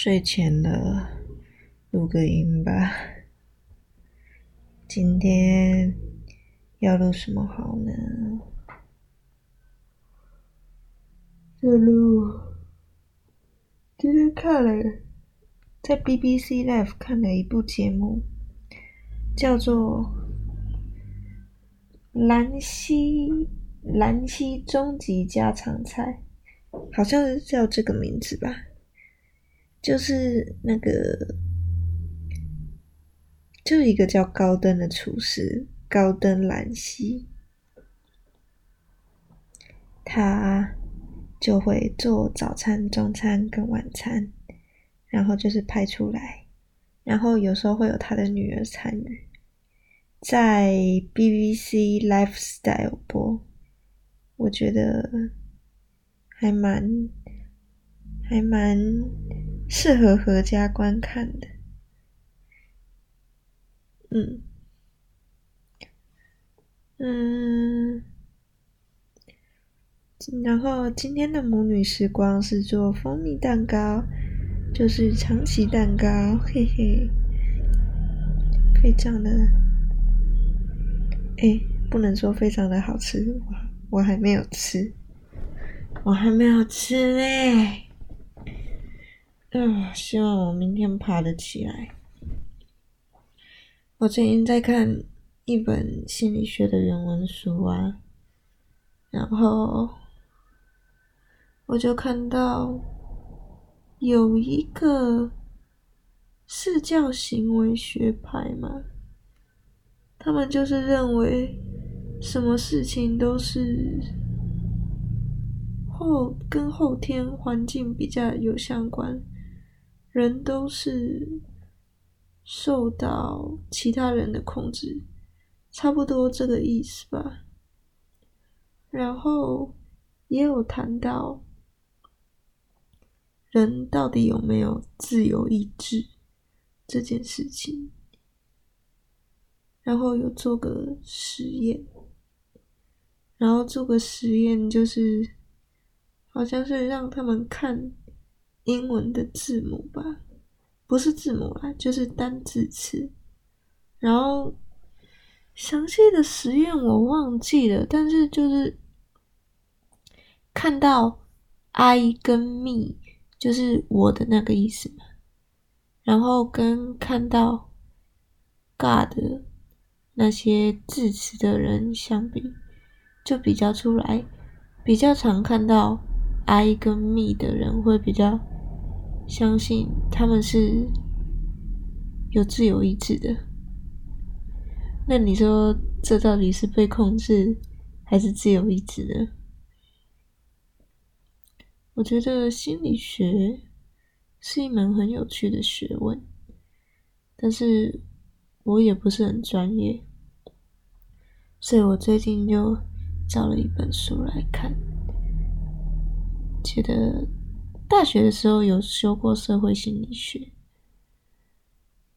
睡前了，录个音吧。今天要录什么好呢？要录。今天看了，在 BBC Live 看了一部节目，叫做《兰溪兰溪终极家常菜》，好像是叫这个名字吧。就是那个，就一个叫高登的厨师，高登兰溪，他就会做早餐、中餐跟晚餐，然后就是拍出来，然后有时候会有他的女儿参与，在 BBC Lifestyle 播，我觉得还蛮还蛮。适合合家观看的，嗯。嗯，然后今天的母女时光是做蜂蜜蛋糕，就是长崎蛋糕，嘿嘿，非常的，哎，不能说非常的好吃，我我还没有吃，我还没有吃嘞。嗯，希望我明天爬得起来。我最近在看一本心理学的原文书啊，然后我就看到有一个视角行为学派嘛，他们就是认为什么事情都是后跟后天环境比较有相关。人都是受到其他人的控制，差不多这个意思吧。然后也有谈到人到底有没有自由意志这件事情，然后有做个实验，然后做个实验就是好像是让他们看。英文的字母吧，不是字母啦，就是单字词。然后详细的实验我忘记了，但是就是看到 I 跟 me，就是我的那个意思嘛。然后跟看到 God 那些字词的人相比，就比较出来，比较常看到 I 跟 me 的人会比较。相信他们是有自由意志的，那你说这到底是被控制还是自由意志呢？我觉得心理学是一门很有趣的学问，但是我也不是很专业，所以我最近就找了一本书来看，觉得。大学的时候有修过社会心理学，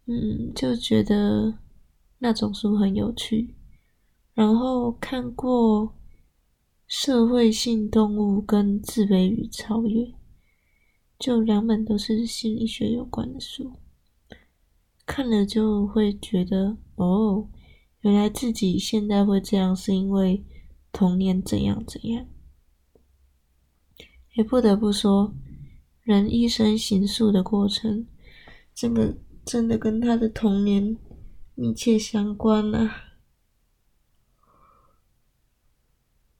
嗯，就觉得那种书很有趣。然后看过《社会性动物》跟《自卑与超越》，就两本都是心理学有关的书，看了就会觉得，哦，原来自己现在会这样，是因为童年怎样怎样。也不得不说。人一生行塑的过程，这个真的跟他的童年密切相关啊！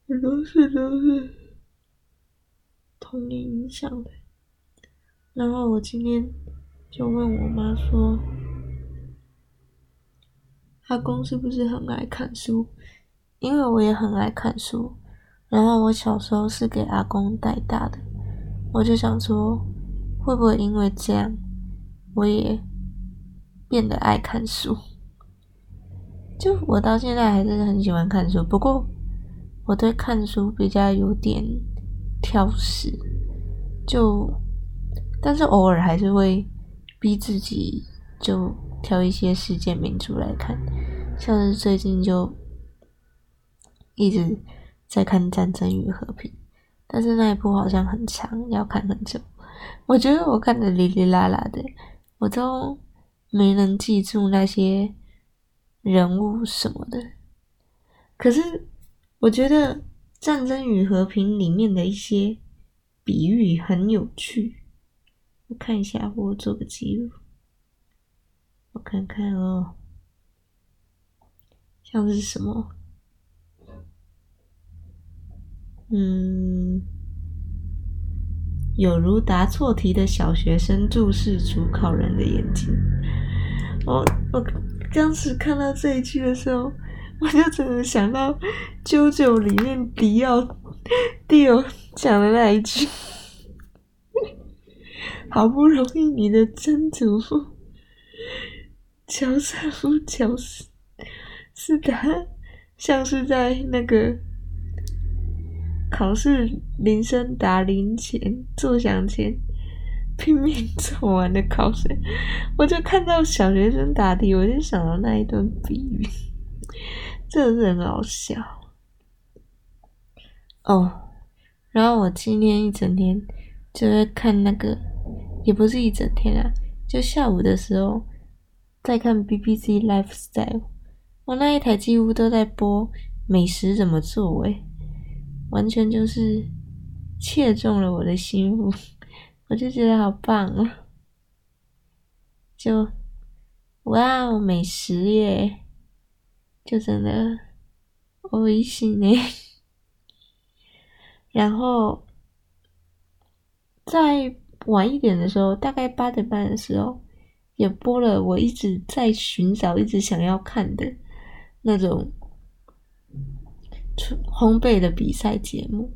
很多事都是童年影响的。然后我今天就问我妈说：“阿公是不是很爱看书？”因为我也很爱看书。然后我小时候是给阿公带大的。我就想说，会不会因为这样，我也变得爱看书？就我到现在还是很喜欢看书，不过我对看书比较有点挑食，就但是偶尔还是会逼自己就挑一些世界名著来看，像是最近就一直在看《战争与和平》。但是那一部好像很长，要看很久，我觉得我看的哩哩啦啦的，我都没能记住那些人物什么的。可是我觉得《战争与和平》里面的一些比喻很有趣。我看一下，我做个记录。我看看哦，像是什么？嗯，有如答错题的小学生注视主考人的眼睛。我我当时看到这一句的时候，我就只能想到《啾啾》里面迪奥迪奥讲的那一句：“ 好不容易你的曾祖父乔瑟夫乔斯是他，像是在那个。”考试铃声打铃前，作响前，拼命做完的考试，我就看到小学生答题，我就想到那一段比喻，真的是很好笑。哦，然后我今天一整天就在看那个，也不是一整天啊，就下午的时候在看 BBC Lifestyle，我那一台几乎都在播美食怎么做诶。完全就是切中了我的心腹，我就觉得好棒啊！就哇哦，美食耶，就真的我一心呢。然后再晚一点的时候，大概八点半的时候，也播了我一直在寻找、一直想要看的那种。烘焙的比赛节目，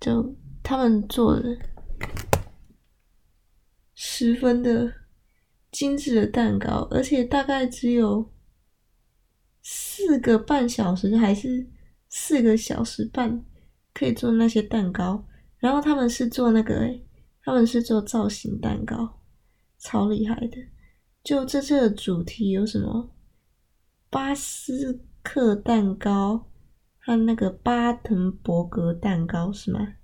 就他们做的十分的精致的蛋糕，而且大概只有四个半小时还是四个小时半可以做那些蛋糕。然后他们是做那个，他们是做造型蛋糕，超厉害的。就这次的主题有什么？巴斯。克蛋糕和那个巴滕伯格蛋糕是吗？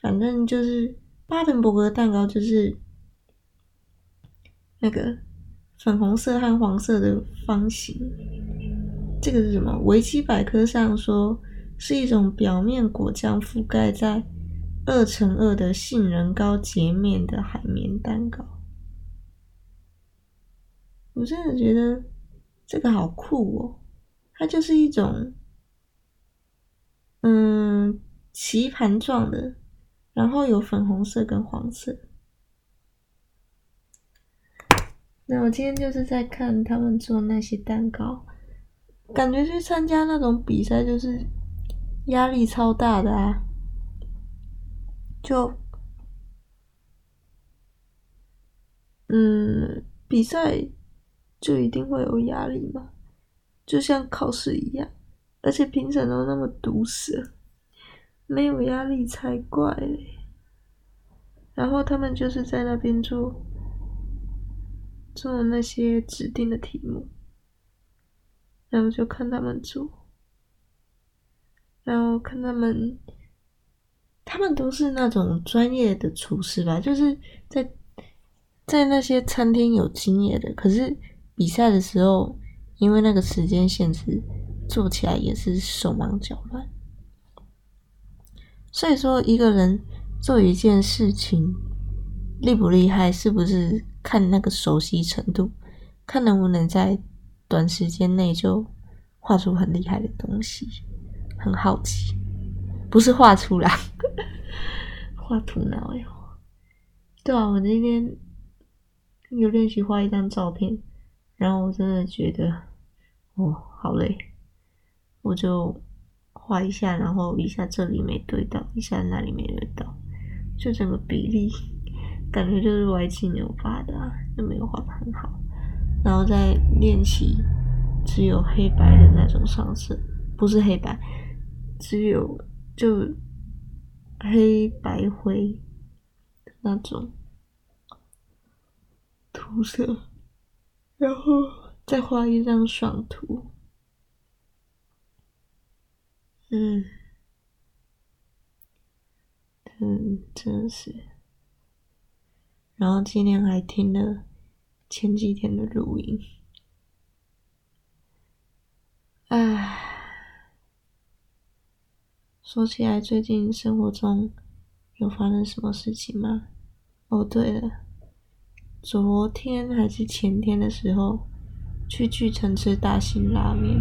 反正就是巴滕伯格蛋糕，就是那个粉红色和黄色的方形。这个是什么？维基百科上说是一种表面果酱覆盖在二乘二的杏仁糕截面的海绵蛋糕。我真的觉得。这个好酷哦！它就是一种，嗯，棋盘状的，然后有粉红色跟黄色。那我今天就是在看他们做那些蛋糕，感觉去参加那种比赛就是压力超大的啊！就，嗯，比赛。就一定会有压力吗？就像考试一样，而且评审都那么毒舌，没有压力才怪嘞。然后他们就是在那边做做那些指定的题目，然后就看他们做，然后看他们，他们都是那种专业的厨师吧，就是在在那些餐厅有经验的，可是。比赛的时候，因为那个时间限制，做起来也是手忙脚乱。所以说，一个人做一件事情厉不厉害，是不是看那个熟悉程度，看能不能在短时间内就画出很厉害的东西。很好奇，不是画出来，画图脑哟。对啊，我今天有练习画一张照片。然后我真的觉得，哦，好累，我就画一下，然后一下这里没对到，一下那里没对到，就整个比例感觉就是歪七扭八的啊，就没有画的很好。然后再练习只有黑白的那种上色，不是黑白，只有就黑白灰那种涂色。然后再画一张爽图，嗯，嗯，真是。然后今天还听了前几天的录音，唉，说起来，最近生活中有发生什么事情吗？哦，对了，昨天还是前天的时候，去巨城吃大兴拉面，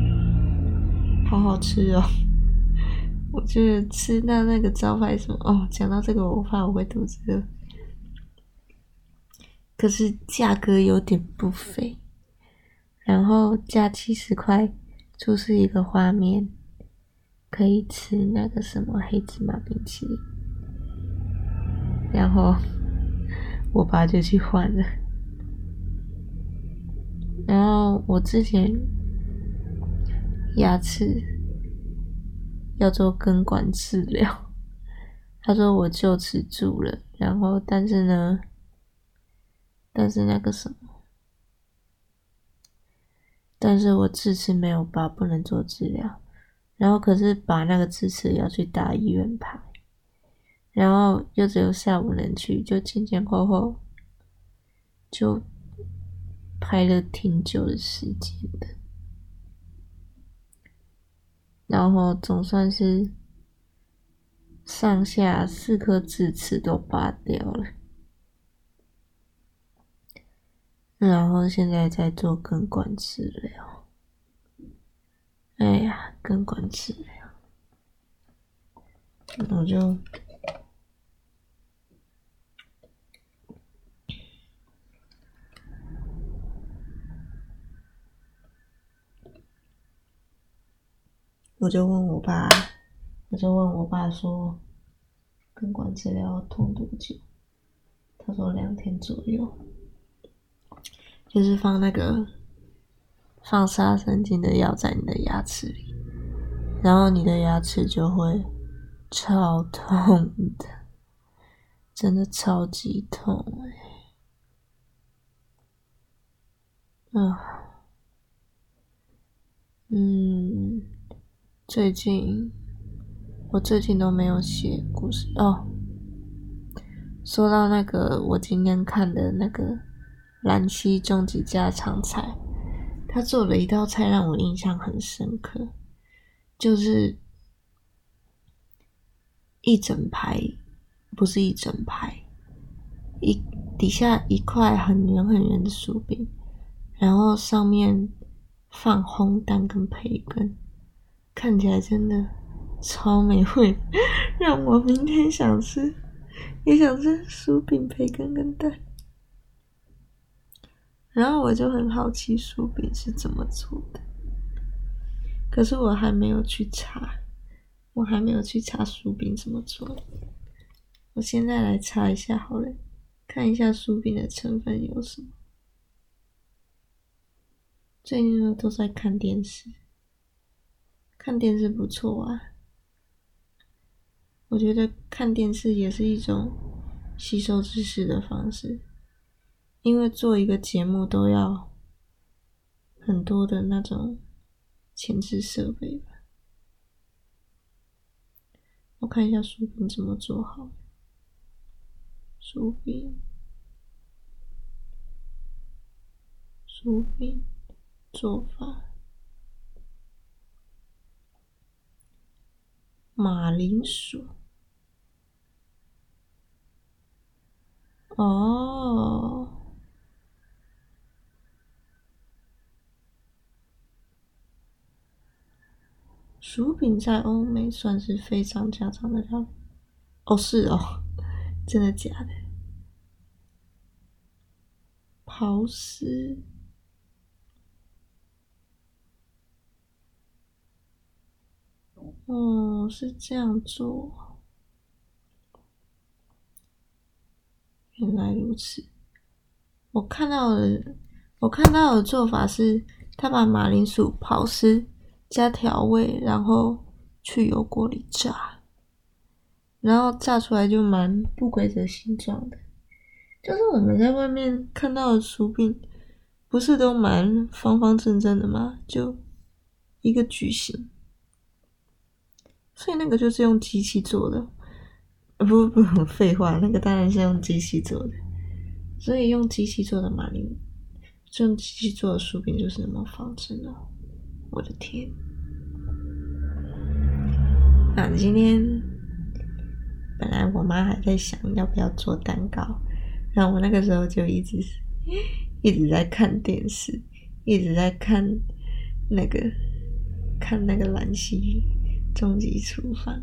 好好吃哦。我就是吃到那个招牌什么哦，讲到这个我怕我会肚子饿，可是价格有点不菲，然后加七十块就是一个画面，可以吃那个什么黑芝麻冰淇淋，然后我爸就去换了，然后我之前牙齿。要做根管治疗，他说我就齿住了，然后但是呢，但是那个什么，但是我智齿没有拔，不能做治疗，然后可是拔那个智齿要去大医院拔，然后又只有下午能去，就前前后后就排了挺久的时间的。然后总算是上下四颗智齿都拔掉了，然后现在在做根管治疗。哎呀，根管治疗，我就。我就问我爸，我就问我爸说，根管治疗痛多久？他说两天左右，就是放那个放杀神经的药在你的牙齿里，然后你的牙齿就会超痛的，真的超级痛哎，啊，嗯。最近，我最近都没有写故事哦。说到那个，我今天看的那个《兰溪终极家常菜》，他做了一道菜让我印象很深刻，就是一整排，不是一整排，一底下一块很圆很圆的薯饼，然后上面放烘蛋跟培根。看起来真的超美味，让我明天想吃，也想吃薯饼、培根跟蛋。然后我就很好奇薯饼是怎么做的，可是我还没有去查，我还没有去查薯饼怎么做。我现在来查一下好了，看一下薯饼的成分有什么。最近呢都在看电视。看电视不错啊，我觉得看电视也是一种吸收知识的方式，因为做一个节目都要很多的那种前置设备吧。我看一下薯饼怎么做好，薯饼，薯饼做法。马铃薯，哦，薯饼在欧美算是非常家常的料理。哦，是哦，真的假的？刨丝。哦，是这样做，原来如此。我看到的，我看到的做法是，他把马铃薯刨丝加调味，然后去油锅里炸，然后炸出来就蛮不规则形状的，就是我们在外面看到的薯饼，不是都蛮方方正正的吗？就一个矩形。所以那个就是用机器做的，不不，废话，那个当然是用机器做的。所以用机器做的马铃，用机器做的薯饼就是那么方正的。我的天！那今天本来我妈还在想要不要做蛋糕，然后我那个时候就一直一直在看电视，一直在看那个看那个兰溪终极厨房，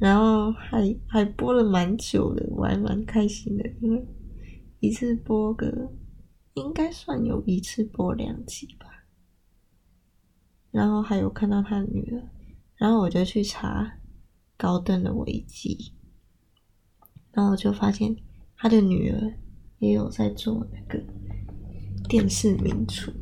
然后还还播了蛮久的，我还蛮开心的，因为。一次播个，应该算有一次播两集吧。然后还有看到他的女儿，然后我就去查高登的危机，然后我就发现他的女儿也有在做那个电视名厨。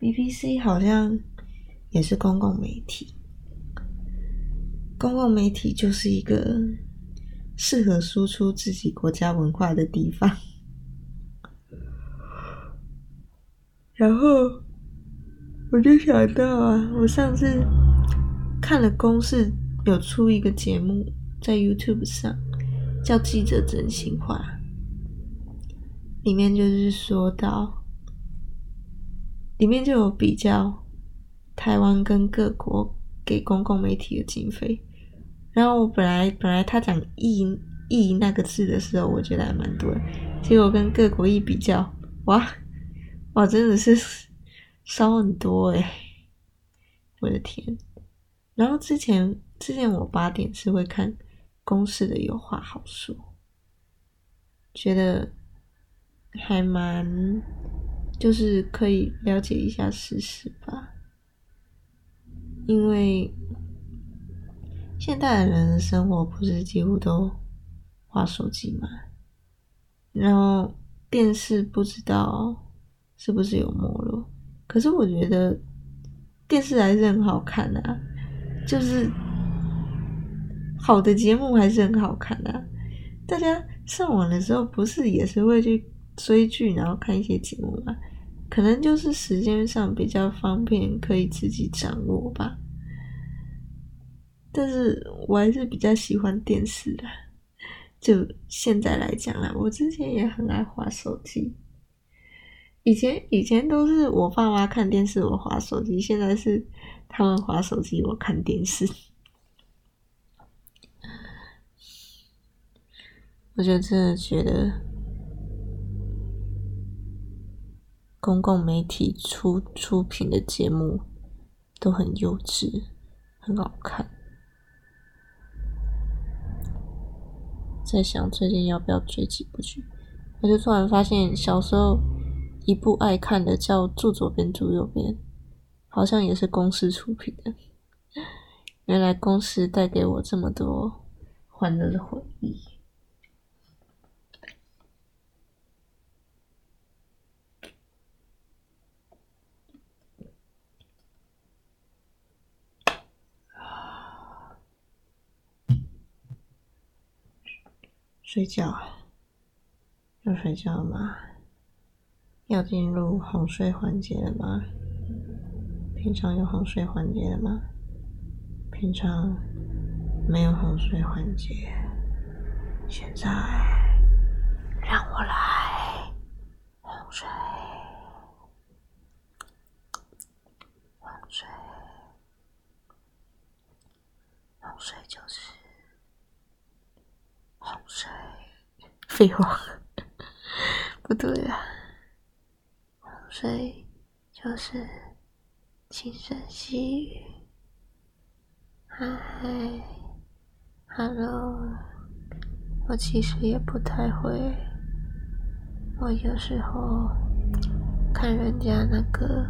BBC，BBC 好像。也是公共媒体，公共媒体就是一个适合输出自己国家文化的地方。然后我就想到啊，我上次看了公视有出一个节目在 YouTube 上，叫《记者真心话》，里面就是说到，里面就有比较。台湾跟各国给公共媒体的经费，然后我本来本来他讲亿亿那个字的时候，我觉得还蛮多的，结果跟各国一比较，哇哇真的是少很多诶，我的天！然后之前之前我八点是会看公视的有话好说，觉得还蛮就是可以了解一下事实吧。因为现代人的生活不是几乎都滑手机嘛，然后电视不知道是不是有没落，可是我觉得电视还是很好看的啊，就是好的节目还是很好看的。大家上网的时候不是也是会去追剧，然后看一些节目吗？可能就是时间上比较方便，可以自己掌握吧。但是我还是比较喜欢电视的。就现在来讲啦，我之前也很爱滑手机。以前以前都是我爸妈看电视，我滑手机。现在是他们滑手机，我看电视。我就真的觉得。公共媒体出出品的节目都很幼稚，很好看。在想最近要不要追几部剧，我就突然发现小时候一部爱看的叫《住左边住右边》，好像也是公司出品的。原来公司带给我这么多欢乐的回忆。睡觉，要睡觉了吗？要进入哄睡环节了吗？平常有哄睡环节了吗？平常没有哄睡环节，现在让我来哄睡，哄睡，哄睡就是。哄睡，废话，不对啊！所以就是轻声细语。嗨，Hello，我其实也不太会。我有时候看人家那个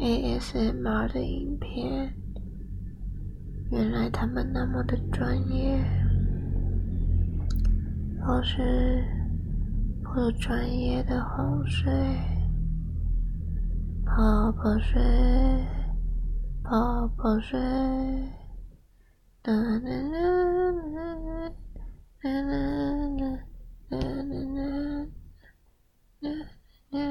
ASMR 的影片，原来他们那么的专业。我是不专业的哄睡，宝宝睡，宝宝睡，哒哒哒哒哒哒哒哒哒哒哒哒。